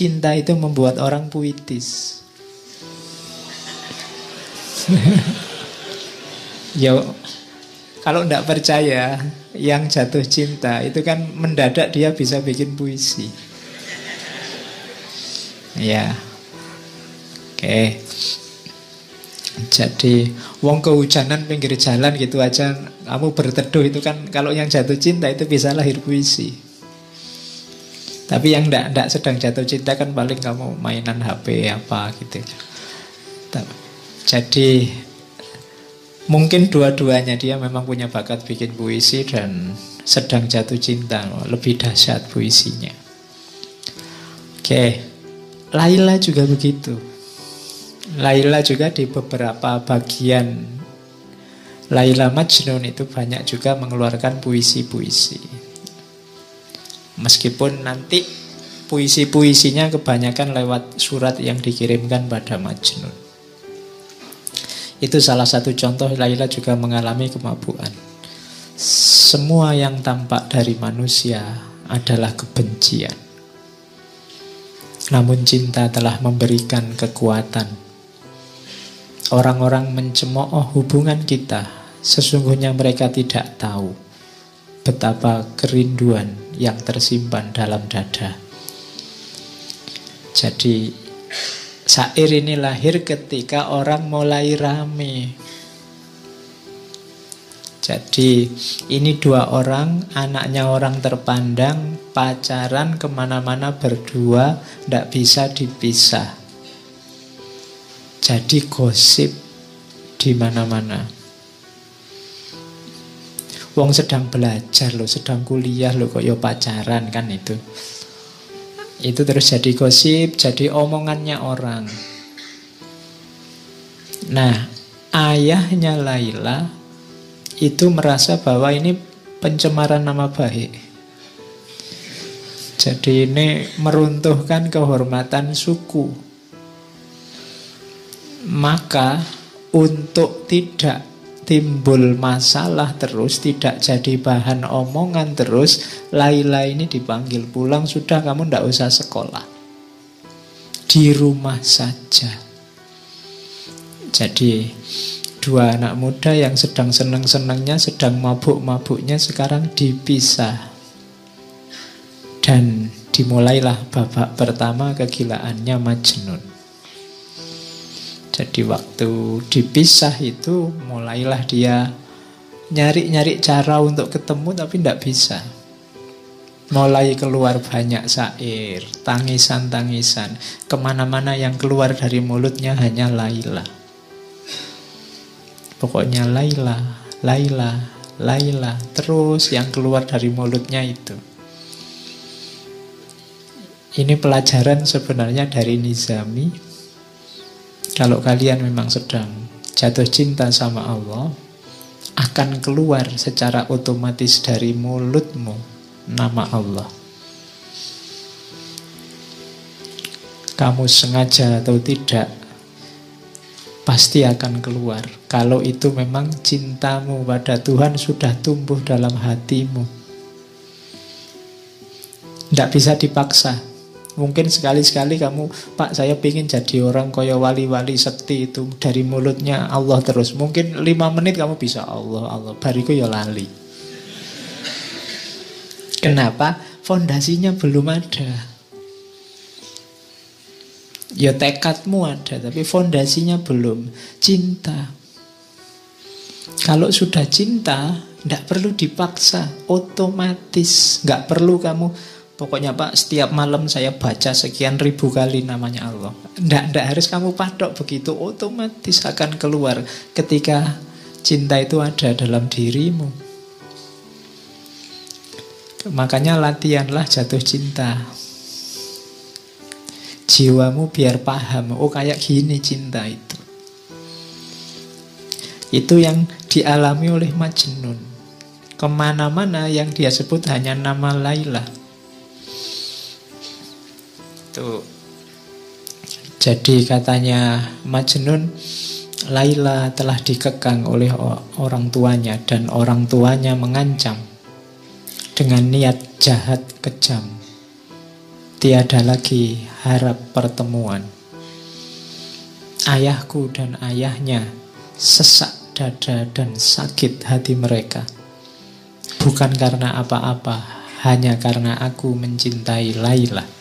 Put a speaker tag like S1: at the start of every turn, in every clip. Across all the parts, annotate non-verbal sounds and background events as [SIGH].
S1: cinta itu membuat orang puitis. [LAUGHS] ya kalau tidak percaya yang jatuh cinta itu kan mendadak dia bisa bikin puisi. Ya. Oke. Jadi wong kehujanan pinggir jalan gitu aja kamu berteduh itu kan kalau yang jatuh cinta itu bisa lahir puisi. Tapi yang ndak ndak sedang jatuh cinta kan paling kamu mainan HP apa gitu. Jadi mungkin dua-duanya dia memang punya bakat bikin puisi dan sedang jatuh cinta, lebih dahsyat puisinya. Oke, Laila juga begitu. Laila juga di beberapa bagian Laila Majnun itu banyak juga mengeluarkan puisi-puisi. Meskipun nanti puisi-puisinya kebanyakan lewat surat yang dikirimkan pada Majnun. Itu salah satu contoh Laila juga mengalami kemabuan. Semua yang tampak dari manusia adalah kebencian. Namun cinta telah memberikan kekuatan. Orang-orang mencemooh hubungan kita, sesungguhnya mereka tidak tahu betapa kerinduan yang tersimpan dalam dada. Jadi syair ini lahir ketika orang mulai rame. Jadi ini dua orang, anaknya orang terpandang, pacaran ke mana-mana berdua, tidak bisa dipisah. Jadi gosip di mana-mana. Wong sedang belajar loh, sedang kuliah loh kok yo pacaran kan itu. Itu terus jadi gosip, jadi omongannya orang. Nah, ayahnya Laila itu merasa bahwa ini pencemaran nama baik. Jadi ini meruntuhkan kehormatan suku. Maka untuk tidak timbul masalah terus, tidak jadi bahan omongan terus, Laila ini dipanggil pulang, sudah kamu tidak usah sekolah. Di rumah saja. Jadi dua anak muda yang sedang senang-senangnya, sedang mabuk-mabuknya sekarang dipisah. Dan dimulailah babak pertama kegilaannya Majnun. Jadi waktu dipisah itu mulailah dia nyari-nyari cara untuk ketemu tapi tidak bisa. Mulai keluar banyak syair, tangisan-tangisan. Ke mana-mana yang keluar dari mulutnya hanya Laila. Pokoknya Laila, Laila, Laila. Terus yang keluar dari mulutnya itu. Ini pelajaran sebenarnya dari Nizami kalau kalian memang sedang jatuh cinta sama Allah, akan keluar secara otomatis dari mulutmu nama Allah. Kamu sengaja atau tidak, pasti akan keluar. Kalau itu memang cintamu pada Tuhan sudah tumbuh dalam hatimu. Tidak bisa dipaksa. Mungkin sekali-sekali kamu, Pak saya ingin jadi orang kaya wali-wali sekti itu. Dari mulutnya Allah terus. Mungkin lima menit kamu bisa Allah, Allah. Bariku ya lali. Kenapa? Fondasinya belum ada. Ya tekadmu ada, tapi fondasinya belum. Cinta. Kalau sudah cinta, tidak perlu dipaksa, otomatis. Nggak perlu kamu Pokoknya Pak, setiap malam saya baca sekian ribu kali namanya Allah. Tidak, tidak harus kamu patok begitu, otomatis akan keluar ketika cinta itu ada dalam dirimu. Makanya latihanlah jatuh cinta. Jiwamu biar paham, oh kayak gini cinta itu. Itu yang dialami oleh Majnun. Ke mana-mana yang dia sebut hanya nama Laila. Itu. Jadi katanya Majnun Laila telah dikekang oleh orang tuanya dan orang tuanya mengancam dengan niat jahat kejam. Tiada lagi harap pertemuan. Ayahku dan ayahnya sesak dada dan sakit hati mereka. Bukan karena apa-apa, hanya karena aku mencintai Laila.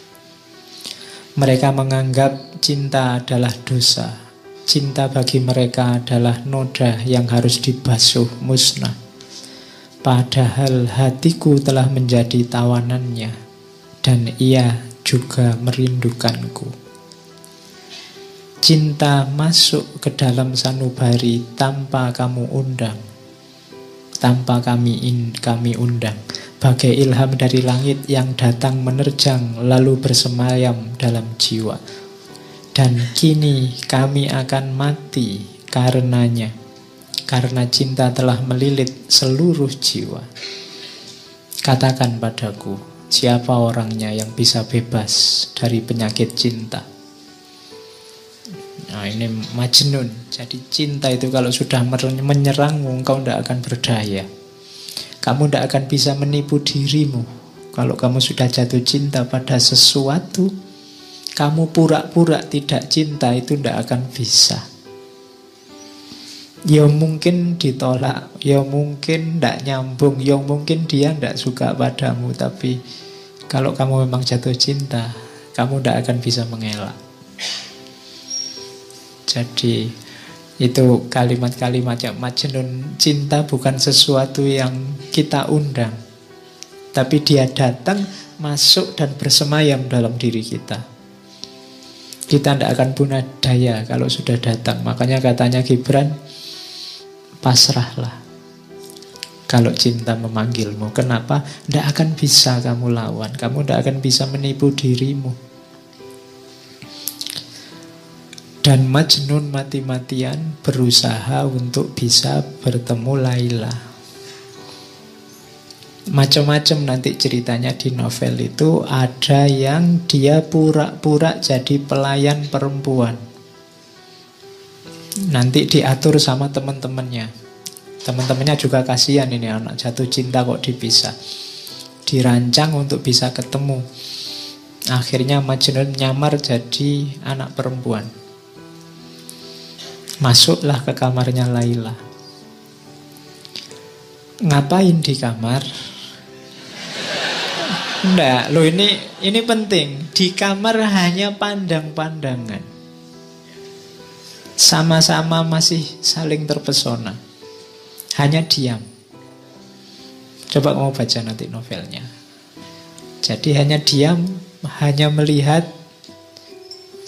S1: Mereka menganggap cinta adalah dosa. Cinta bagi mereka adalah noda yang harus dibasuh musnah. Padahal hatiku telah menjadi tawanannya dan ia juga merindukanku. Cinta masuk ke dalam sanubari tanpa kamu undang, tanpa kami in, kami undang. Bagai ilham dari langit yang datang menerjang lalu bersemayam dalam jiwa. Dan kini kami akan mati karenanya. Karena cinta telah melilit seluruh jiwa. Katakan padaku, Siapa orangnya yang bisa bebas dari penyakit cinta? Nah ini majnun. Jadi cinta itu kalau sudah menyerangmu, engkau tidak akan berdaya. Kamu tidak akan bisa menipu dirimu. Kalau kamu sudah jatuh cinta pada sesuatu, kamu pura-pura tidak cinta itu tidak akan bisa. Ya mungkin ditolak, ya mungkin tidak nyambung, ya mungkin dia tidak suka padamu, tapi kalau kamu memang jatuh cinta, kamu tidak akan bisa mengelak. Jadi itu kalimat-kalimat yang majnun cinta bukan sesuatu yang kita undang. Tapi dia datang, masuk dan bersemayam dalam diri kita. Kita tidak akan punah daya kalau sudah datang. Makanya katanya Gibran, pasrahlah. Kalau cinta memanggilmu, kenapa? Tidak akan bisa kamu lawan, kamu tidak akan bisa menipu dirimu. Dan Majnun mati-matian berusaha untuk bisa bertemu Laila. Macam-macam nanti ceritanya di novel itu ada yang dia pura-pura jadi pelayan perempuan. Nanti diatur sama teman-temannya. Teman-temannya juga kasihan ini anak jatuh cinta kok dipisah. Dirancang untuk bisa ketemu. Akhirnya Majnun nyamar jadi anak perempuan. Masuklah ke kamarnya Laila. Ngapain di kamar? Enggak, lo ini ini penting. Di kamar hanya pandang-pandangan. Sama-sama masih saling terpesona. Hanya diam. Coba kamu baca nanti novelnya. Jadi hanya diam, hanya melihat,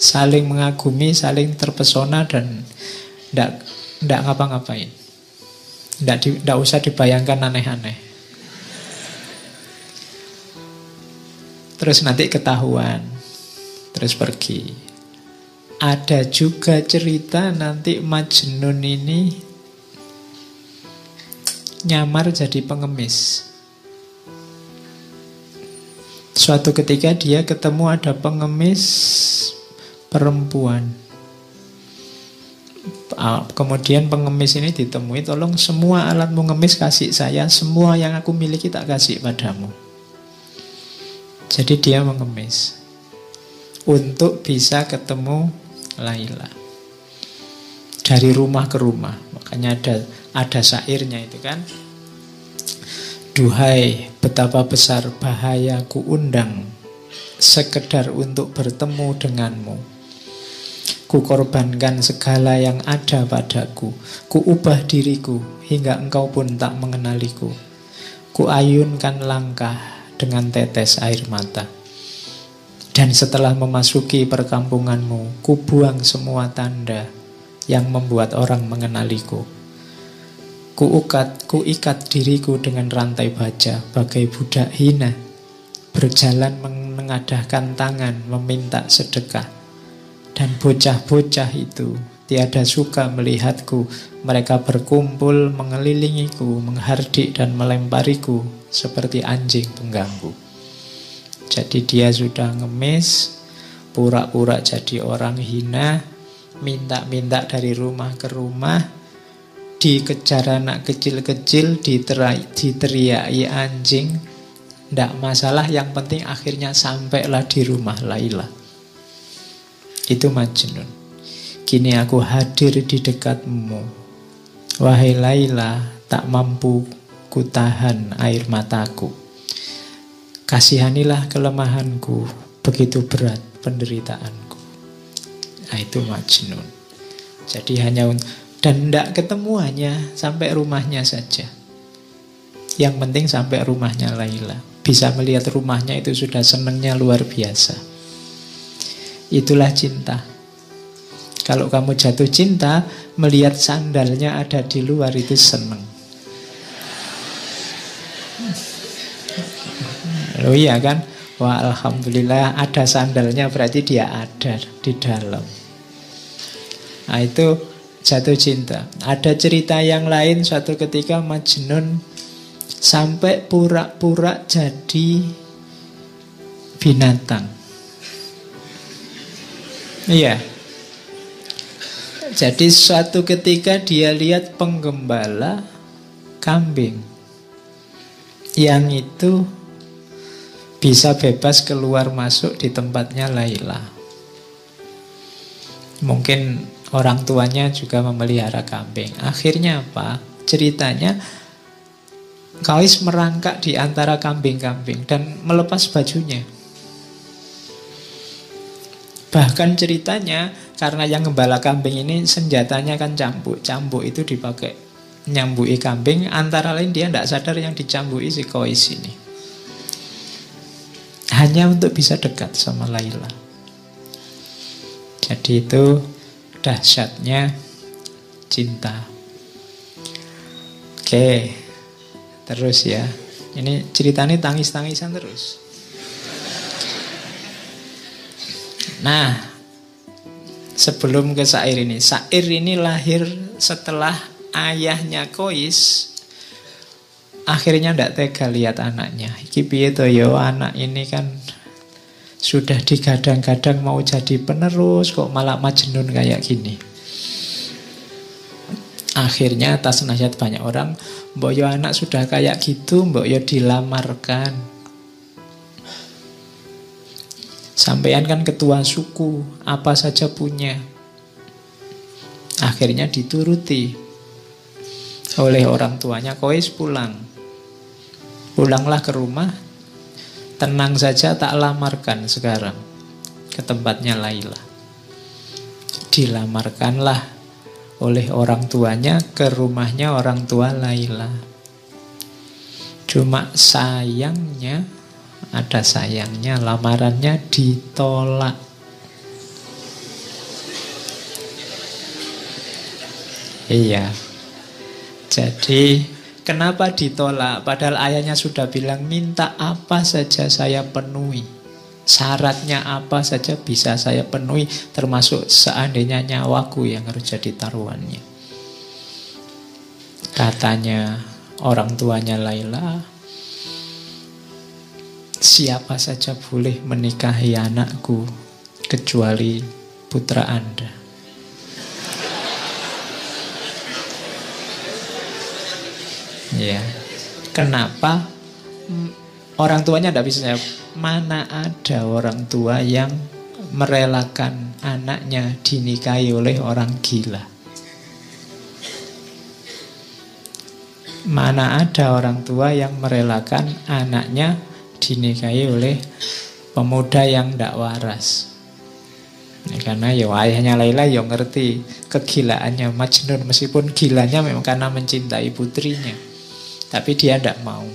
S1: saling mengagumi, saling terpesona dan tidak tidak ngapa-ngapain. Tidak usah dibayangkan aneh-aneh. Terus nanti ketahuan, terus pergi. Ada juga cerita nanti Majnun ini nyamar jadi pengemis. Suatu ketika dia ketemu ada pengemis perempuan. Kemudian pengemis ini ditemui, tolong semua alat mengemis kasih saya, semua yang aku miliki tak kasih padamu. Jadi dia mengemis untuk bisa ketemu Laila dari rumah ke rumah. Makanya ada ada syairnya itu kan. Duhai betapa besar bahaya ku undang sekedar untuk bertemu denganmu. Ku korbankan segala yang ada padaku. Ku ubah diriku hingga engkau pun tak mengenaliku. Ku ayunkan langkah dengan tetes air mata. Dan setelah memasuki perkampunganmu, ku buang semua tanda yang membuat orang mengenaliku. Kuukat, kuikat diriku dengan rantai baja bagai budak hina, berjalan mengadahkan tangan meminta sedekah. Dan bocah-bocah itu tiada suka melihatku. Mereka berkumpul mengelilingiku, menghardik dan melempariku seperti anjing pengganggu. Jadi dia sudah ngemis, pura-pura jadi orang hina, minta-minta dari rumah ke rumah, dikejar anak kecil-kecil, diteriaki anjing, Tidak masalah, yang penting akhirnya sampailah di rumah Laila. Itu Majnun. Kini aku hadir di dekatmu. Wahai Laila, tak mampu kutahan air mataku. Kasihanilah kelemahanku, begitu berat penderitaanku. Nah, itu Majnun. Jadi hanya dan tidak ketemu hanya sampai rumahnya saja. Yang penting sampai rumahnya Laila. Bisa melihat rumahnya itu sudah senangnya luar biasa. Itulah cinta. Kalau kamu jatuh cinta, melihat sandalnya ada di luar itu senang. Oh iya kan? Wah Alhamdulillah ada sandalnya berarti dia ada di dalam. Nah itu jatuh cinta. Ada cerita yang lain suatu ketika Majnun sampai pura-pura jadi binatang. Iya. Jadi suatu ketika dia lihat penggembala kambing yang itu bisa bebas keluar masuk di tempatnya Laila. Mungkin orang tuanya juga memelihara kambing. Akhirnya apa? Ceritanya Kais merangkak di antara kambing-kambing dan melepas bajunya. Bahkan ceritanya karena yang gembala kambing ini senjatanya kan cambuk. Cambuk itu dipakai nyambui kambing. Antara lain dia tidak sadar yang dicambui si Kois ini. Hanya untuk bisa dekat sama Laila. Jadi itu dahsyatnya cinta. Oke. Terus ya. Ini ceritanya tangis-tangisan terus. Nah, sebelum ke Sair ini. Sair ini lahir setelah ayahnya Kois akhirnya ndak tega lihat anaknya. Iki piye yo anak ini kan sudah digadang-gadang mau jadi penerus kok malah majnun kayak gini. Akhirnya atas nasihat banyak orang, Mbok yo anak sudah kayak gitu, mbok yo dilamarkan. Sampean kan ketua suku, apa saja punya. Akhirnya dituruti oleh orang tuanya, kois pulang. Pulanglah ke rumah, tenang saja tak lamarkan sekarang ke tempatnya Laila. Dilamarkanlah oleh orang tuanya ke rumahnya orang tua Laila. Cuma sayangnya, ada sayangnya lamarannya ditolak. Iya. Jadi kenapa ditolak? Padahal ayahnya sudah bilang minta apa saja saya penuhi. Syaratnya apa saja bisa saya penuhi Termasuk seandainya nyawaku yang harus jadi taruhannya Katanya orang tuanya Laila Siapa saja boleh menikahi anakku Kecuali putra anda. Ya. Kenapa? Orang tuanya tidak bisa Mana ada orang tua yang merelakan anaknya dinikahi oleh orang gila? Mana ada orang tua yang merelakan anaknya dinikahi oleh pemuda yang tidak waras? Ya, karena ya ayahnya Laila ya ngerti kegilaannya Majnun meskipun gilanya memang karena mencintai putrinya. Tapi dia tidak mau.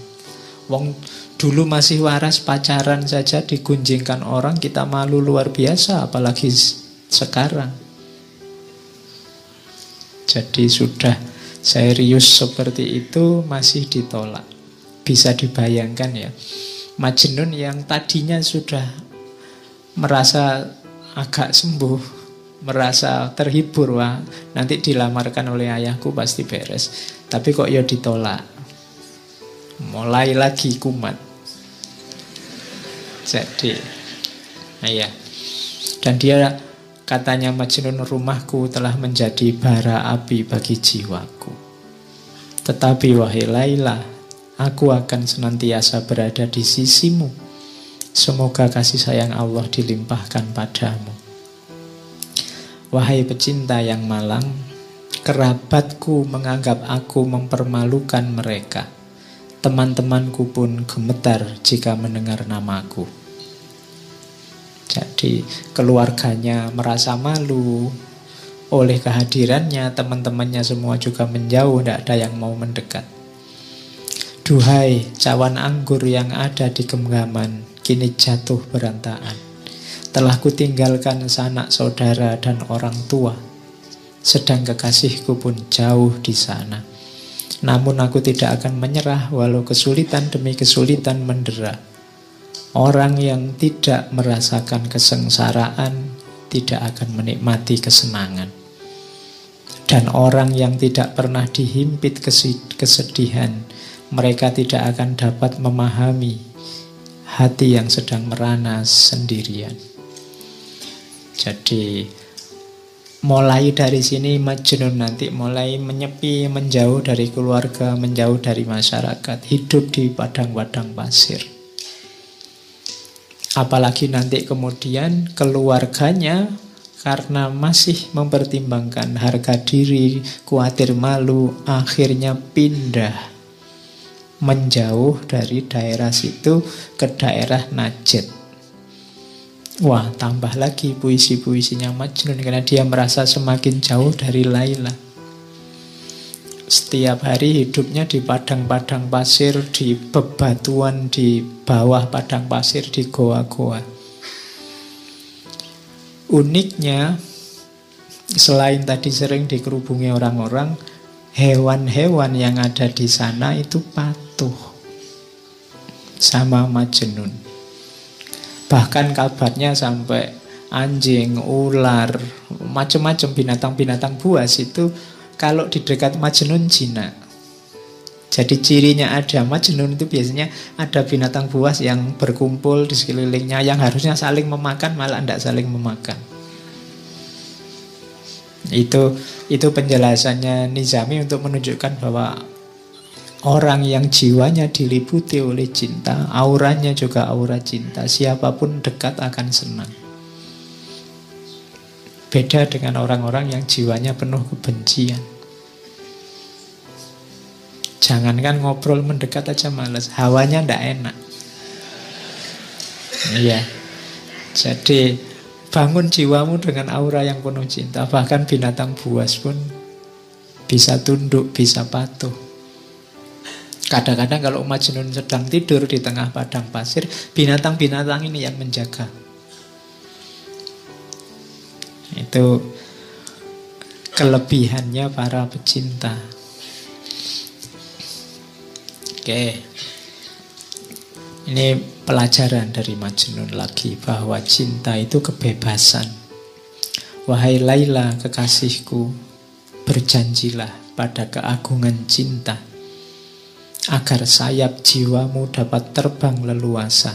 S1: Wong Dulu masih waras pacaran saja digunjingkan orang kita malu luar biasa apalagi sekarang. Jadi sudah serius seperti itu masih ditolak. Bisa dibayangkan ya. Majnun yang tadinya sudah merasa agak sembuh, merasa terhibur wah nanti dilamarkan oleh ayahku pasti beres. Tapi kok ya ditolak. Mulai lagi kumat. Jadi, nah ya. Dan dia katanya Majnun rumahku telah menjadi bara api bagi jiwaku. Tetapi wahai Laila, Aku akan senantiasa berada di sisimu. Semoga kasih sayang Allah dilimpahkan padamu. Wahai pecinta yang malang, kerabatku menganggap aku mempermalukan mereka. Teman-temanku pun gemetar jika mendengar namaku. Jadi keluarganya merasa malu oleh kehadirannya, teman-temannya semua juga menjauh, tidak ada yang mau mendekat. Duhai cawan anggur yang ada di genggaman, kini jatuh berantakan. Telah kutinggalkan sanak saudara dan orang tua, sedang kekasihku pun jauh di sana. Namun aku tidak akan menyerah walau kesulitan demi kesulitan mendera. Orang yang tidak merasakan kesengsaraan tidak akan menikmati kesenangan. Dan orang yang tidak pernah dihimpit kesedihan, mereka tidak akan dapat memahami hati yang sedang merana sendirian. Jadi mulai dari sini Majnun nanti mulai menyepi, menjauh dari keluarga, menjauh dari masyarakat, hidup di padang-padang pasir. Apalagi nanti kemudian keluarganya karena masih mempertimbangkan harga diri, khawatir malu, akhirnya pindah menjauh dari daerah situ ke daerah Najd. Wah, tambah lagi puisi-puisinya Majnun karena dia merasa semakin jauh dari Laila. Setiap hari hidupnya di padang-padang pasir, di bebatuan, di bawah padang pasir, di goa-goa. Uniknya, selain tadi sering dikerubungi orang-orang, hewan-hewan yang ada di sana itu patuh sama Majnun. Bahkan kabarnya sampai anjing, ular, macam-macam binatang-binatang buas itu kalau di dekat Majnun Cina. Jadi cirinya ada Majnun itu biasanya ada binatang buas yang berkumpul di sekelilingnya yang harusnya saling memakan malah tidak saling memakan. Itu itu penjelasannya Nizami untuk menunjukkan bahwa Orang yang jiwanya diliputi oleh cinta, auranya juga aura cinta. Siapa pun dekat akan senang. Beda dengan orang-orang yang jiwanya penuh kebencian. Jangankan ngobrol mendekat aja males, hawanya ndak enak. Iya. Jadi bangun jiwamu dengan aura yang penuh cinta. Bahkan binatang buas pun bisa tunduk, bisa patuh. Kadang-kadang kalau Majnun sedang tidur di tengah padang pasir, binatang-binatang ini yang menjaga. Itu kelebihannya para pecinta. Oke. Ini pelajaran dari Majnun lagi bahwa cinta itu kebebasan. Wahai Laila kekasihku, berjanjilah pada keagungan cinta agar sayap jiwamu dapat terbang leluasa.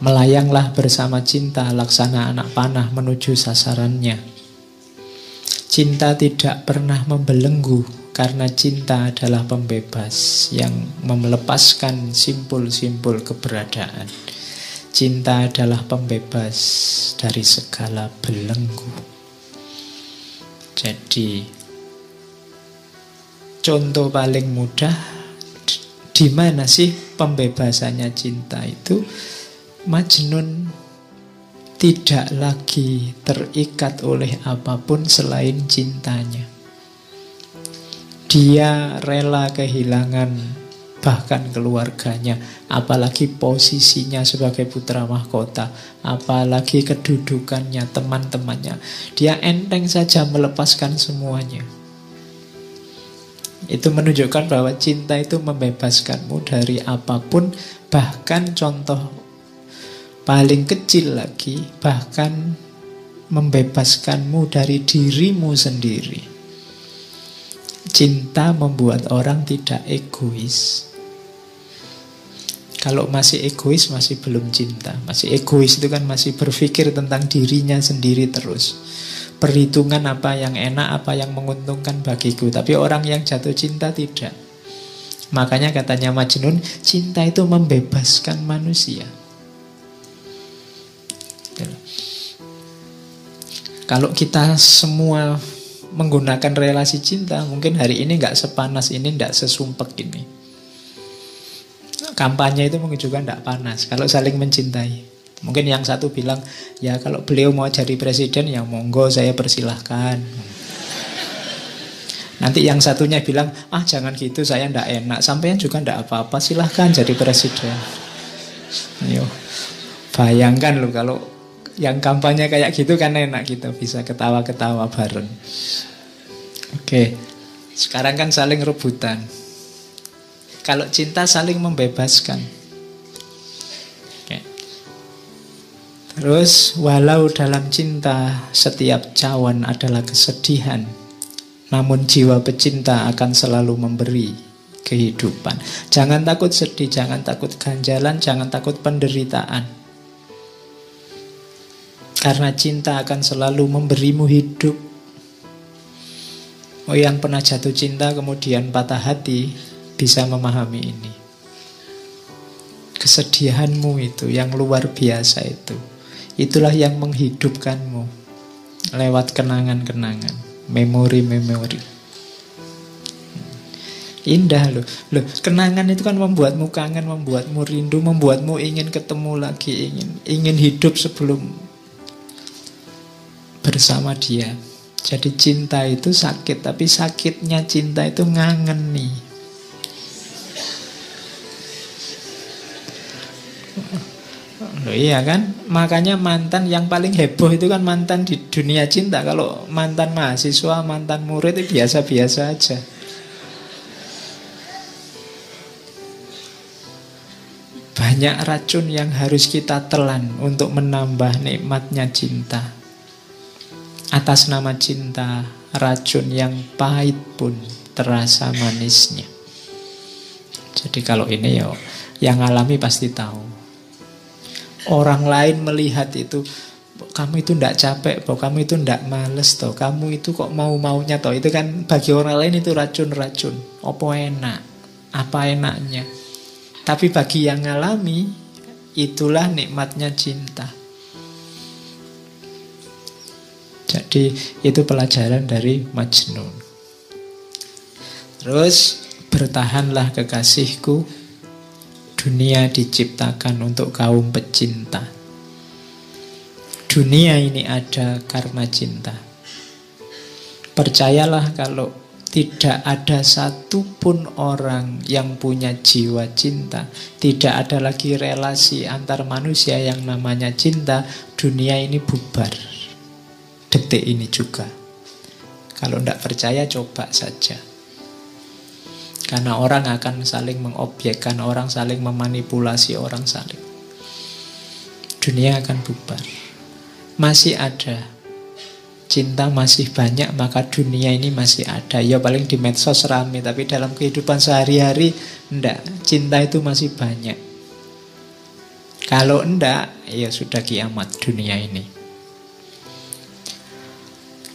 S1: Melayanglah bersama cinta laksana anak panah menuju sasarannya. Cinta tidak pernah membelenggu karena cinta adalah pembebas yang melepaskan simpul-simpul keberadaan. Cinta adalah pembebas dari segala belenggu. Jadi, contoh paling mudah di mana sih pembebasannya cinta itu? Majnun tidak lagi terikat oleh apa pun selain cintanya. Dia rela kehilangan bahkan keluarganya, apalagi posisinya sebagai putra mahkota, apalagi kedudukannya, teman-temannya. Dia enteng saja melepaskan semuanya. Itu menunjukkan bahwa cinta itu membebaskanmu dari apa pun, bahkan contoh paling kecil lagi, bahkan membebaskanmu dari dirimu sendiri. Cinta membuat orang tidak egois. Kalau masih egois masih belum cinta. Masih egois itu kan masih berpikir tentang dirinya sendiri terus perhitungan apa yang enak, apa yang menguntungkan bagiku. Tapi orang yang jatuh cinta tidak. Makanya katanya Majnun, cinta itu membebaskan manusia. Kalau kita semua menggunakan relasi cinta, mungkin hari ini nggak sepanas ini, nggak sesumpek ini. Kampanye itu menunjukkan nggak panas kalau saling mencintai. Mungkin yang satu bilang, ya kalau beliau mau jadi presiden, ya monggo saya persilahkan. Nanti yang satunya bilang, ah jangan gitu, saya ndak enak. Sampai juga ndak apa-apa, silahkan jadi presiden. Ayo, bayangkan loh kalau yang kampanye kayak gitu kan enak kita bisa ketawa-ketawa bareng. Oke, sekarang kan saling rebutan. Kalau cinta saling membebaskan. Oke. Terus walau dalam cinta setiap cawan adalah kesedihan, namun jiwa pecinta akan selalu memberi kehidupan. Jangan takut sedih, jangan takut ganjalan, jangan takut penderitaan. Karena cinta akan selalu memberimu hidup. Oh yang pernah jatuh cinta kemudian patah hati bisa memahami ini. Kesedihanmu itu yang luar biasa itu. Itulah yang menghidupkanmu lewat kenangan-kenangan, memori-memori. Indah loh. Loh, kenangan itu kan membuatmu kangen, membuatmu rindu, membuatmu ingin ketemu lagi, ingin ingin hidup sebelum bersama dia. Jadi cinta itu sakit, tapi sakitnya cinta itu ngangen nih. Loh iya kan? Makanya mantan yang paling heboh itu kan mantan di dunia cinta. Kalau mantan mahasiswa, mantan murid itu biasa-biasa aja. Banyak racun yang harus kita telan untuk menambah nikmatnya cinta. Atas nama cinta, racun yang pahit pun terasa manisnya. Jadi kalau ini ya yang alami pasti tahu. Orang lain melihat itu kamu itu ndak capek, bahwa kamu itu ndak males toh, kamu itu kok mau-maunya toh. Itu kan bagi orang lain itu racun-racun. Apa enak? Apa enaknya? Tapi bagi yang alami itulah nikmatnya cinta. Jadi itu pelajaran dari Majnun. Terus bertahanlah kekasihku. Dunia diciptakan untuk kaum pecinta. Dunia ini ada karena cinta. Percayalah kalau tidak ada satupun orang yang punya jiwa cinta, tidak ada lagi relasi antar manusia yang namanya cinta, dunia ini bubar detik ini juga. Kalau tidak percaya coba saja. Karena orang akan saling mengobjekkan, orang saling memanipulasi, orang saling. Dunia akan bubar. Masih ada. Cinta masih banyak, maka dunia ini masih ada. Ya paling di medsos rame, tapi dalam kehidupan sehari-hari, enggak. Cinta itu masih banyak. Kalau enggak, ya sudah kiamat dunia ini.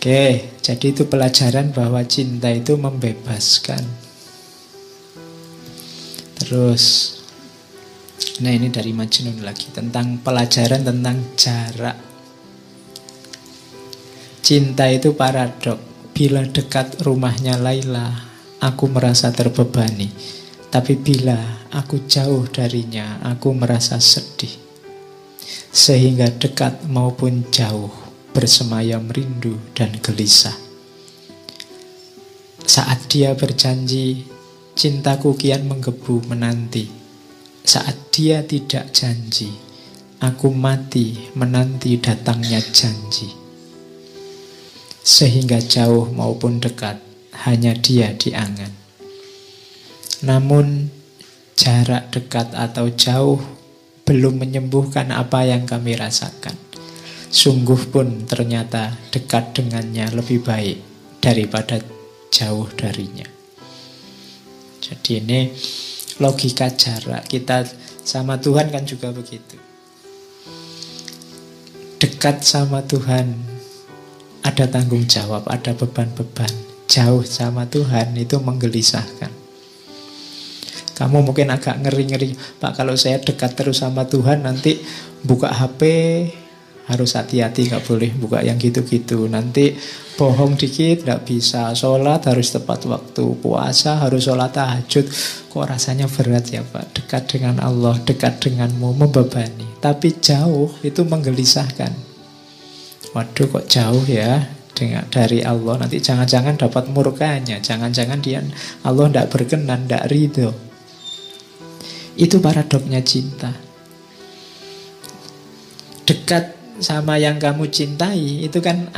S1: Oke, jadi itu pelajaran bahwa cinta itu membebaskan. Terus, nah ini dari Majnun lagi tentang pelajaran tentang jarak. Cinta itu paradok. Bila dekat rumahnya Laila, aku merasa terbebani. Tapi bila aku jauh darinya, aku merasa sedih. Sehingga dekat maupun jauh, bersemayam rindu dan gelisah. Saat dia berjanji, cintaku kian menggebu menanti. Saat dia tidak janji, aku mati menanti datangnya janji. Sehingga jauh maupun dekat, hanya dia diangan. Namun, jarak dekat atau jauh belum menyembuhkan apa yang kami rasakan. Sungguh pun ternyata dekat dengannya lebih baik daripada jauh darinya. Jadi ini logika jarak kita sama Tuhan kan juga begitu. Dekat sama Tuhan ada tanggung jawab, ada beban-beban. Jauh sama Tuhan itu menggelisahkan. Kamu mungkin agak ngeri-ngeri, Pak kalau saya dekat terus sama Tuhan nanti buka HP harus hati-hati nggak boleh buka yang gitu-gitu. Nanti bohong dikit nggak bisa, sholat harus tepat waktu, puasa harus sholat tahajud. Kok rasanya berat ya Pak? Dekat dengan Allah, dekat denganmu, membebani. Tapi jauh itu menggelisahkan. Waduh kok jauh ya dengan dari Allah nanti jangan-jangan dapat murkanya jangan-jangan dia Allah tidak berkenan tidak ridho itu paradoknya cinta. Dekat sama yang kamu cintai itu kan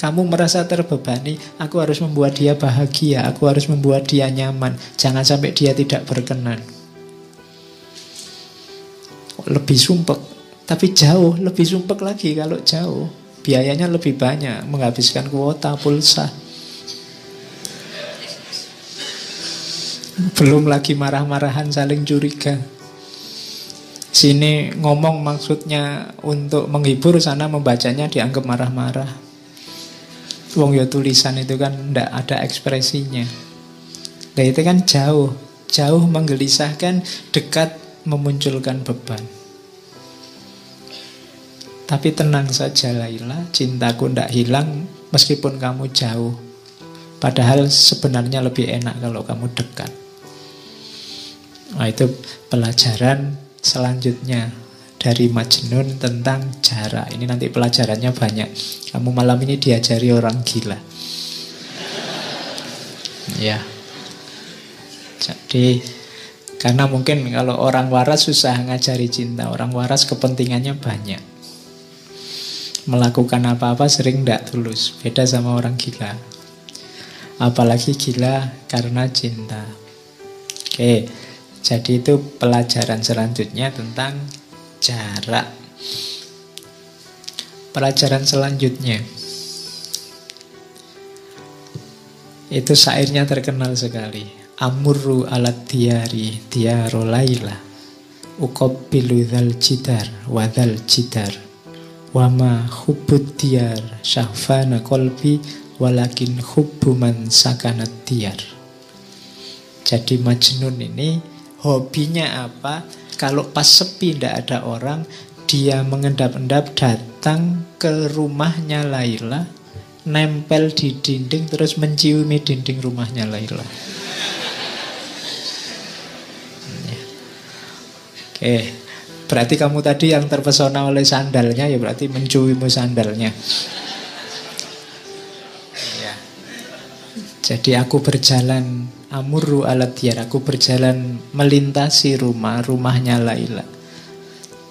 S1: kamu merasa terbebani, aku harus membuat dia bahagia, aku harus membuat dia nyaman. Jangan sampai dia tidak berkenan. Lebih sumpek, tapi jauh, lebih sumpek lagi kalau jauh. Biayanya lebih banyak, menghabiskan kuota pulsa. Belum lagi marah-marahan saling curiga. Sini ngomong maksudnya untuk menghibur, sana membacanya dianggap marah-marah. Wong ya tulisan itu kan ndak ada ekspresinya. Nah itu kan jauh, jauh menggelisahkan, dekat memunculkan beban. Tapi tenang saja Laila, cintaku ndak hilang meskipun kamu jauh. Padahal sebenarnya lebih enak kalau kamu dekat. Nah, itu pelajaran selanjutnya dari Majnun tentang jarak. Ini nanti pelajarannya banyak. Kamu malam ini diajari orang gila. Ya. Jadi karena mungkin kalau orang waras susah ngajari cinta, orang waras kepentingannya banyak. Melakukan apa-apa sering tidak tulus, beda sama orang gila. Apalagi gila karena cinta. Oke. Jadi itu pelajaran selanjutnya tentang jarak. Pelajaran selanjutnya itu syairnya terkenal sekali. Amurru alat diari diaro laila Uqabbilu dhal jidar jidar Wama hubbud diyar syahfana kolbi Walakin hubbu man sakanat diyar Jadi Majnun ini Hobinya apa? Kalau pas sepi tidak ada orang, dia mengendap-endap datang ke rumahnya Laila, nempel di dinding terus menciumi dinding rumahnya Laila. Oke, berarti kamu tadi yang terpesona oleh sandalnya ya berarti menciumi sandalnya. Ya. Jadi aku berjalan Amurru alat diyar Aku berjalan melintasi rumah Rumahnya Laila.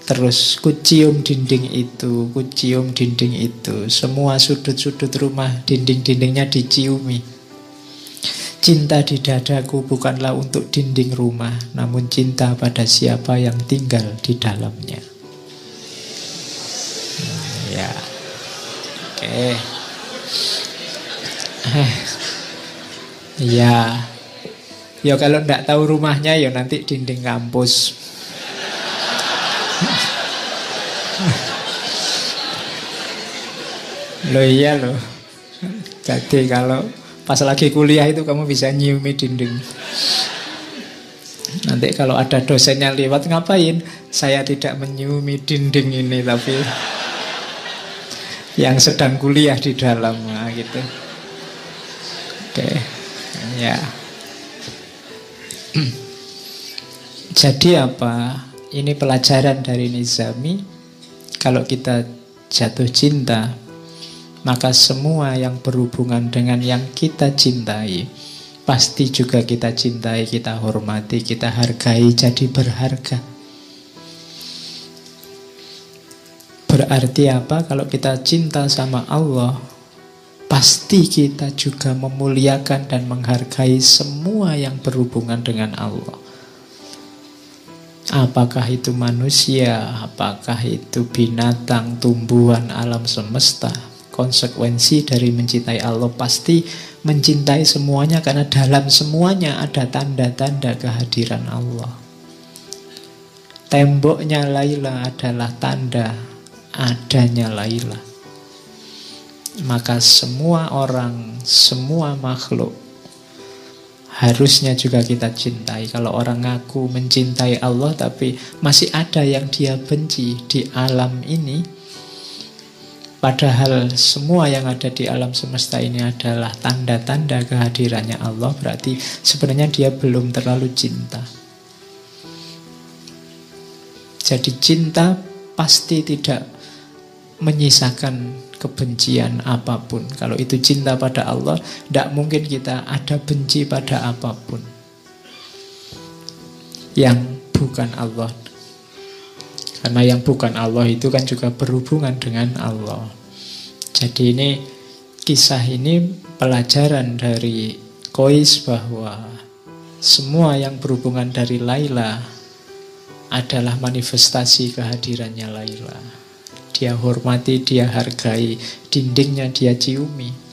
S1: Terus kucium dinding itu Kucium dinding itu. Semua sudut-sudut rumah Dinding-dindingnya diciumi. Cinta di dadaku bukanlah untuk dinding rumah Namun cinta pada siapa yang tinggal di dalamnya. Ya. Oke. Okay. Ya Ya kalau tidak tahu rumahnya ya nanti dinding kampus. Loh iya loh. Jadi kalau pas lagi kuliah itu kamu bisa nyiumi dinding. Nanti kalau ada dosennya lewat ngapain? Saya tidak menyiumi dinding ini tapi yang sedang kuliah di dalam nah, gitu. Oke. Ya. [CLEARS THROAT] Jadi apa? Ini pelajaran dari Nizami. Kalau kita jatuh cinta, maka semua yang berhubungan dengan yang kita cintai, pasti juga kita cintai, kita hormati, kita hargai, jadi berharga. Berarti apa? Kalau kita cinta sama Allah, pasti kita juga memuliakan dan menghargai semua yang berhubungan dengan Allah. Apakah itu manusia, apakah itu binatang, tumbuhan, alam semesta. Konsekuensi dari mencintai Allah pasti mencintai semuanya karena dalam semuanya ada tanda-tanda kehadiran Allah. Temboknya Laila adalah tanda adanya Laila maka semua orang, semua makhluk harusnya juga kita cintai. Kalau orang ngaku mencintai Allah tapi masih ada yang dia benci di alam ini, padahal semua yang ada di alam semesta ini adalah tanda-tanda kehadirannya Allah, berarti sebenarnya dia belum terlalu cinta. Jadi cinta pasti tidak menyisakan kebencian apa pun. Kalau itu cinta pada Allah, tidak mungkin kita ada benci pada apa pun yang bukan Allah. Karena yang bukan Allah itu kan juga berhubungan dengan Allah. Jadi ini kisah ini pelajaran dari Kois bahwa semua yang berhubungan dari Laila adalah manifestasi kehadirannya Laila. Dia hormati, dia hargai, dindingnya dia ciumi.